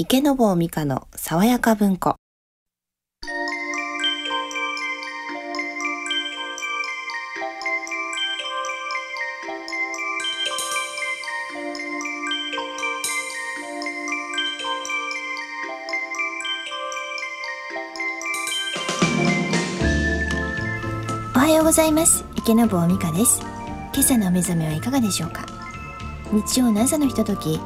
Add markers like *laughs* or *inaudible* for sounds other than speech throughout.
池坊美香の爽やか文庫。おはようございます。池坊美香です。今朝のお目覚めはいかがでしょうか？日曜の朝のひととき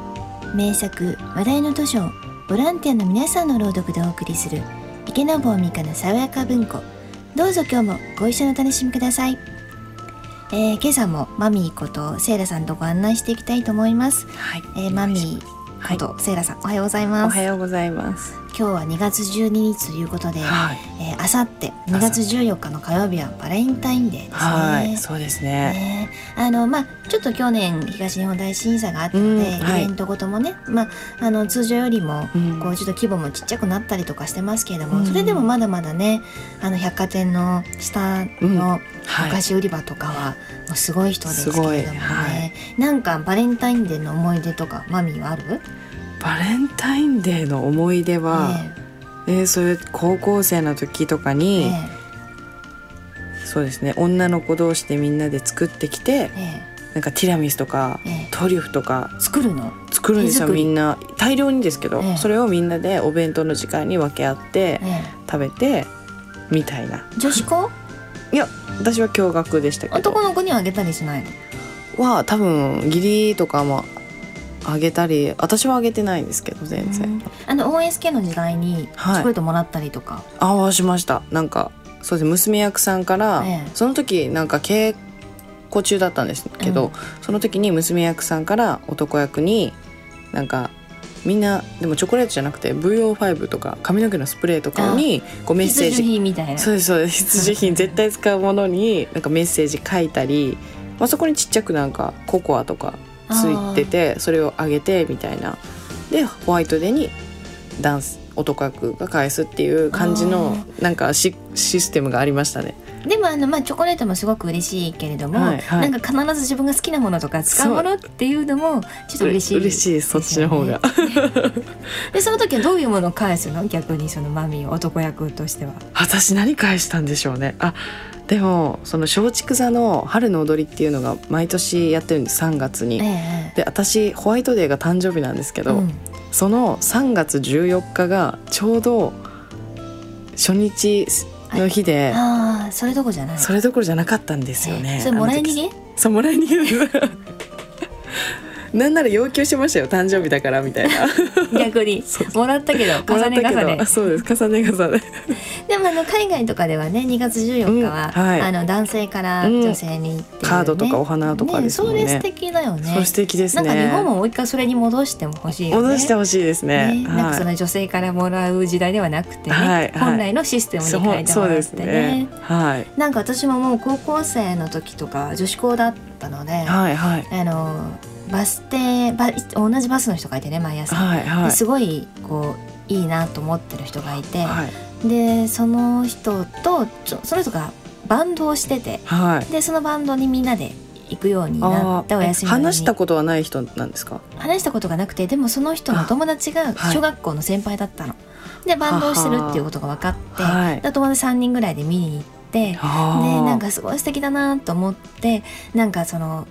名作話題の図書をボランティアの皆さんの朗読でお送りする池坊美香の爽やか文庫。どうぞ今日もご一緒にお楽しみください。えー、今朝もマミーことセイラさんとご案内していきたいと思います、はい、えー、マミーことセイラさん、おはようございおます。はようございます今日は2月12日ということで、はい。えー、あさって2月14日の火曜日はバレンタインデーですね。はいそうですね。ね。あのまあちょっと去年東日本大震災があったので、うんはい。イベントごともね、まあ、あの通常よりもうん。こうちょっと規模もちっちゃくなったりとかしてますけれども、うん。それでもまだまだねあの百貨店の下のおはい。菓子売り場とかはもうすごい人ですけれどもね、すごいはい。なんかバレンタインデーの思い出とかマミーはある？バレンタインデーの思い出は、えーそういう高校生の時とかえに、えそうですね女の子同士でみんなで作ってきてえなんかティラミスとか、ええ。トリュフとか作るの？作るんですよみんな。大量にですけど、ええ。それをみんなでお弁当の時間に分け合ってえ食べてみたいな。え女子校？*laughs* いや私は共学でしたけど。男の子にはあげたりしないの？は多分義理とかもあげたり私はあげてないんですけど全然、うん。あの OSK の時代にチはい。ョコレートもらったりとか、ああしました。なんかそうです。ね娘役さんから、ええ。その時なんか稽古中だったんですけど、うん。その時に娘役さんから男役になんかみんなでもチョコレートじゃなくて VO5 とか髪の毛のスプレーとかにこうメッセー必需ジ品みたいな。そうですそうです。必需品 *laughs* 絶対使うものになんかメッセージ書いたり、まあ、そこにちっちゃくなんかココアとかついててそれをあげてみたいな。でホワイトデーにダンス男役が返すっていう感じのなんかシシステムがありましたね。でもあの、まあ、チョコレートもすごく嬉しいけれども、はいはい。なんか必ず自分が好きなものとか使うものっていうのもちょっと嬉しい嬉しいそっちの方が。*laughs* でその時はどういうものを返すの？逆にそのマミー男役としては。私何返したんでしょうね。あでもその松竹座の春の踊りっていうのが毎年やってるんです3月に。えで私ホワイトデーが誕生日なんですけど、うん。その3月14日がちょうど初日の日で、ああそれどこじゃない。それどころじゃなかったんですよね。えそれもらい逃げ？そうもらい逃げ？なんなら要求しましたよ誕生日だからみたいな。逆に。もらったけど重ね重ね。そうです。重ね重ね。でもあの海外とかではね2月14日は、うんはい。あの男性から女性にっていう、ね。カードとかお花とかですもんね。それ素敵だよね。素敵ですね。なんか日本ももう一回それに戻しても欲しいよね。戻してほしいですね。ね、なんかそはいの女性からもらう時代ではなくてね、はいはい。本来のシステムに変えてそうですもらってね。ね。はい。なんか私ももう高校生の時とか女子校だったので、はいはい。あのバス停バ同じバスの人がいてね毎朝、はいはい。ですごいこういいなと思ってる人がいて、はい。でその人とちょその人がバンドをしてて。はい。でそのバンドにみんなで行くようになあっておー休み話したことはない人なんですか？話したことがなくてでもその人の友達がはい。小学校の先輩だったの。でバンドをしてるっていうことが分かって、はい。で友達3人ぐらいで見に行ってでなんかすごい素敵だなと思ってなんかその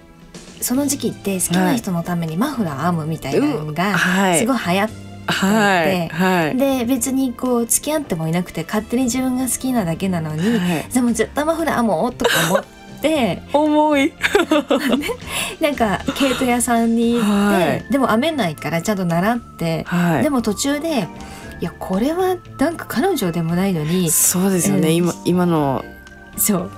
その時期って好きな人のためにマフラー編むみたいなのがはい。すごい流行って、はいはい。で別にこう付き合ってもいなくて勝手に自分が好きなだけなのに、はい。でも絶対マフラー編もうとか思って *laughs* 重い。*laughs* なんか毛糸屋さんに行って、はい。でも編めないからちゃんと習って、はい。でも途中でいやこれはなんか彼女でもないのにそうですよね、うん。今今のそう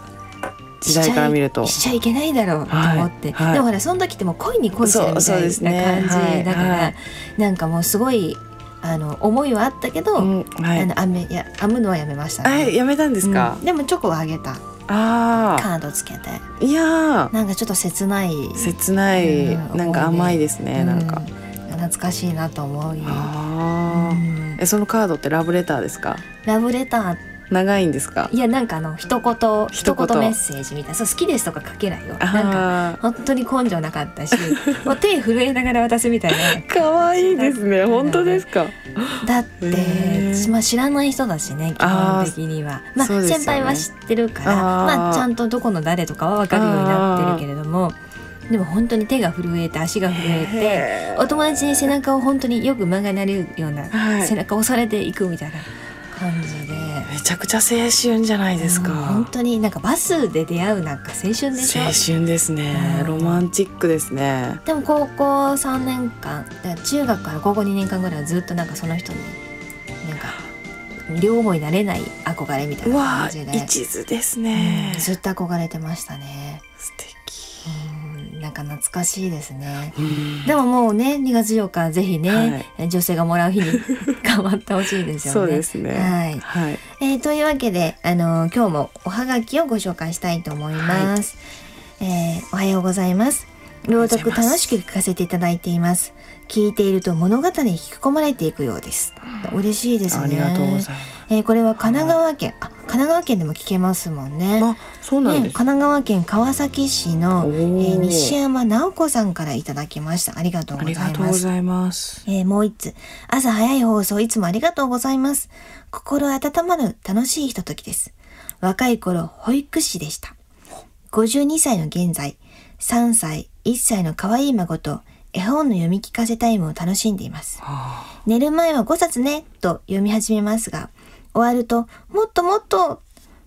時代から見ると。しちゃいけないだろうと思って、はいはい。でもほらその時ってもう恋に恋してるみたいな感じはいだから、はいなんかもうすごいあの思いはあったけど、うんはい。あの編めいや編むのはやめましたね。はいやめたんですか？う、ん。でもチョコはあげた。あカードつけて。あいやー。なんかちょっと切ない。切ない、うんなんか甘いですね、うんなんか。懐かしいなと思うよ、うん。えそのカードってラブレターですか？ラブレターっ長いんですか？いやなんかあの一言一一言言メッセージみたいなそう好きですとか？書けないよ。なんかあ本当に根性なかったし *laughs* もう手震えながら渡すみたいな。ー可愛いですね。本当ですか？だって、まあ、知らない人だしね基本的には。まあ、ね。先輩は知ってるからまあ、ちゃんとどこの誰とかは分かるようになってるけれどもでも本当に手が震えて足が震えてお友達に背中を本当によく曲がなるような、はい。背中を押されていくみたいな感じで。めちゃくちゃ青春じゃないですか、うん本当になんかバスで出会うなんか青春でしょ？青春ですね。うん。ロマンチックですね。でも高校3年間中学から高校2年間ぐらいはずっとなんかその人になんか両思いになれない憧れみたいうなわ感じで、一途ですね。うんずっと憧れてましたね、素敵。うん、なんか懐かしいですね。うん。でももうね2月8日ぜひね、は女性がもらう日に *laughs* 頑張ってほしいですよね。そうですね。はい。はい。えーというわけで、あのー今日もおはがきをご紹介したいと思います。えーおはようございます。朗読楽しく聞かせていただいています。聞いていると物語に引き込まれていくようです。嬉しいですね。ありがとうございます。えーこれは神奈川県、あ、神奈川県でも聞けますもんね。あそうなんね、です、神奈川県川崎市の、おえーー西山直子さんからいただきました。ありがとうありございます。がとうございますえーもう一つ。朝早い放送いつもありがとうございます。心温まる楽しいひとときです。若い頃、保育士でした。52歳の現在、3歳、1歳の可愛い孫と絵本の読み聞かせタイムを楽しんでいます。は寝る前は5冊ね、と読み始めますが、終わると、もっともっと、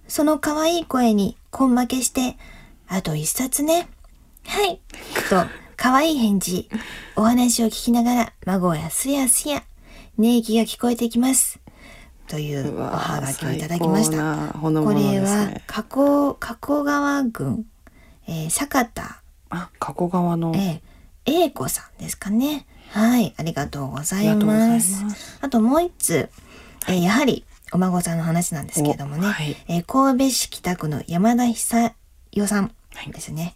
その可愛い声に根負けして、あと1冊ね。はい。と、可愛い返事。お話を聞きながら、孫やすやすや、寝息が聞こえてきます。というおはがきをいただきました。これは加古、加古川郡、えー酒田、あ加古川のえー、英子さんですかね。はい、ありがとうござい。ますあともう一つ、えーやはりお孫さんの話なんですけれどもね、おはいえー神戸市北区の山田久代さんですね。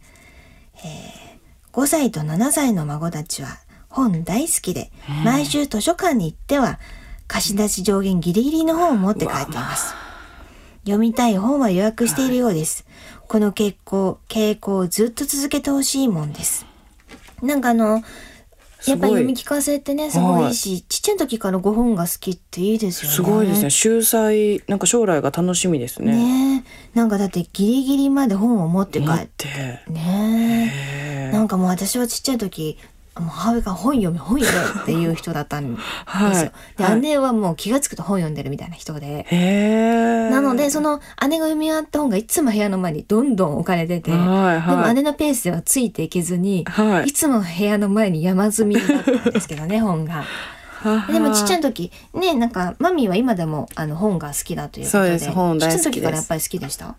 えー5歳と7歳の孫たちは本大好きで、毎週図書館に行っては貸し出し上限ギリギリの本を持って帰っています。読みたい本は予約しているようです。この傾向、傾向をずっと続けてほしいもんです。なんかあの、やっぱり読み聞かせってね、すごいし、ちっちゃい時からご本が好きっていいですよね。すごいですね。秀才なんか将来が楽しみですね。ねえ。なんかだってギリギリまで本を持って帰っ。て。て。ねなんかもう私はちっちゃい時、もう母親が本読め本読めっていう人だったんですよ。はいで、はい姉はもう気がつくと本読んでるみたいな人で。へえなので、その姉が読み終わった本がいつも部屋の前にどんどん置かれてて、はいはいでも姉のペースではついていけずに、はいいつも部屋の前に山積みだったんですけどね、*laughs* 本が。でもちっちゃい時、ね、なんか、マミーは今でもあの本が好きだということで。そうです本大好きちっちゃい時からやっぱり好きでした？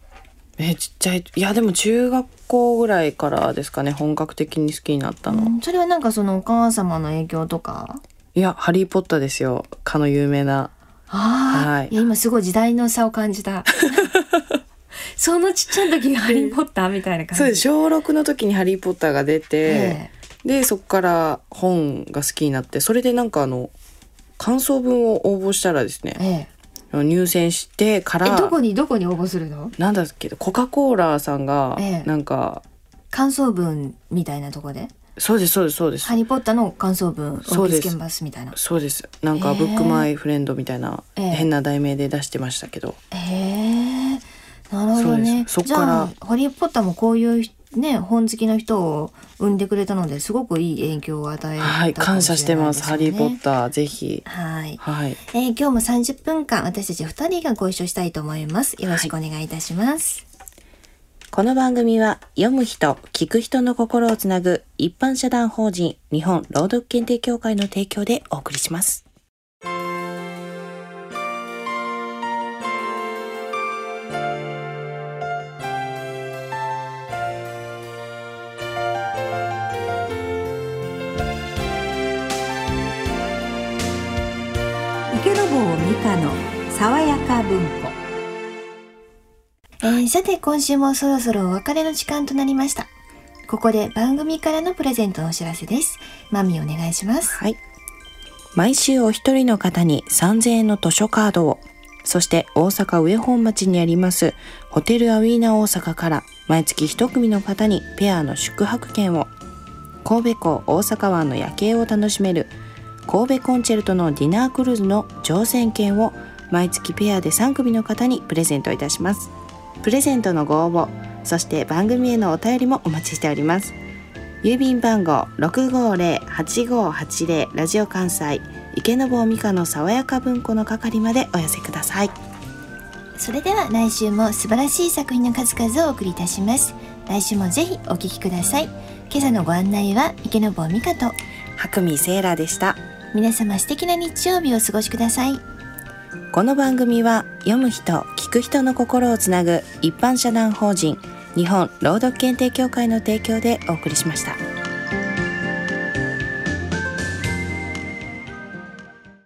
えちっちゃい。いやでも中学校ぐらいからですかね本格的に好きになったの、うんそれはなんかそのお母様の影響とか？いやハリー・ポッターですよかの有名な。はい。いや今すごい時代の差を感じた。*laughs* そのちっちゃい時がハリー・ポッターみたいな感じ？そうです。小6の時に「ハリー・ポッター」が出て、えでそこから本が好きになってそれでなんかあの感想文を応募したらですえねえ入選してかえ。え、どらこにどこに応募するの？なんだっけコカ・コーラさんがええ。なんか、感想文みたいなとこで？そうですそうですそうです。ハリー・ポッターの感想文、オーケスケンバスみたいな。そうです。なんか「へえ。ブックマイフレンド」みたいなええ。変な題名で出してましたけど、へえ。なるほどね。そうです。そっからじゃあ、ハリー・ポッターもこういうね、本好きの人を生んでくれたので、すごくいい影響を与えたはい感謝してます「ハリー・ポッー。ター」ぜひはい。はいえー今日も30分間私たち2人がご一緒したいと思います。よろしくお願いいたします。この番組は読む人、聞く人の心をつなぐ一般社団法人日本朗読検定協会の提供でお送りします。池坊美香の爽やか文庫えーさて今週もそろそろお別れの時間となりました。ここで番組からのプレゼントのお知らせです。マミお願いします。はい。毎週お一人の方に3000円の図書カードを、そして大阪上本町にありますホテルアウィーナ大阪から毎月一組の方にペアの宿泊券を神戸港大阪湾の夜景を楽しめる神戸コンチェルトのディナークルーズの乗船券を毎月ペアで3組の方にプレゼントいたします。プレゼントのご応募そして番組へのお便りもお待ちしております。郵便番号650-8580ラジオ関西池坊美香の爽やか文庫の係までお寄せください。それでは来週も素晴らしい作品の数々をお送りいたします。来週もぜひお聞きください。今朝のご案内は池坊美香と白見セーラでした皆様素敵な日曜日をお過ごしくださいこの番組は読む人聞く人の心をつなぐ一般社団法人日本朗読検定協会の提供でお送りしました。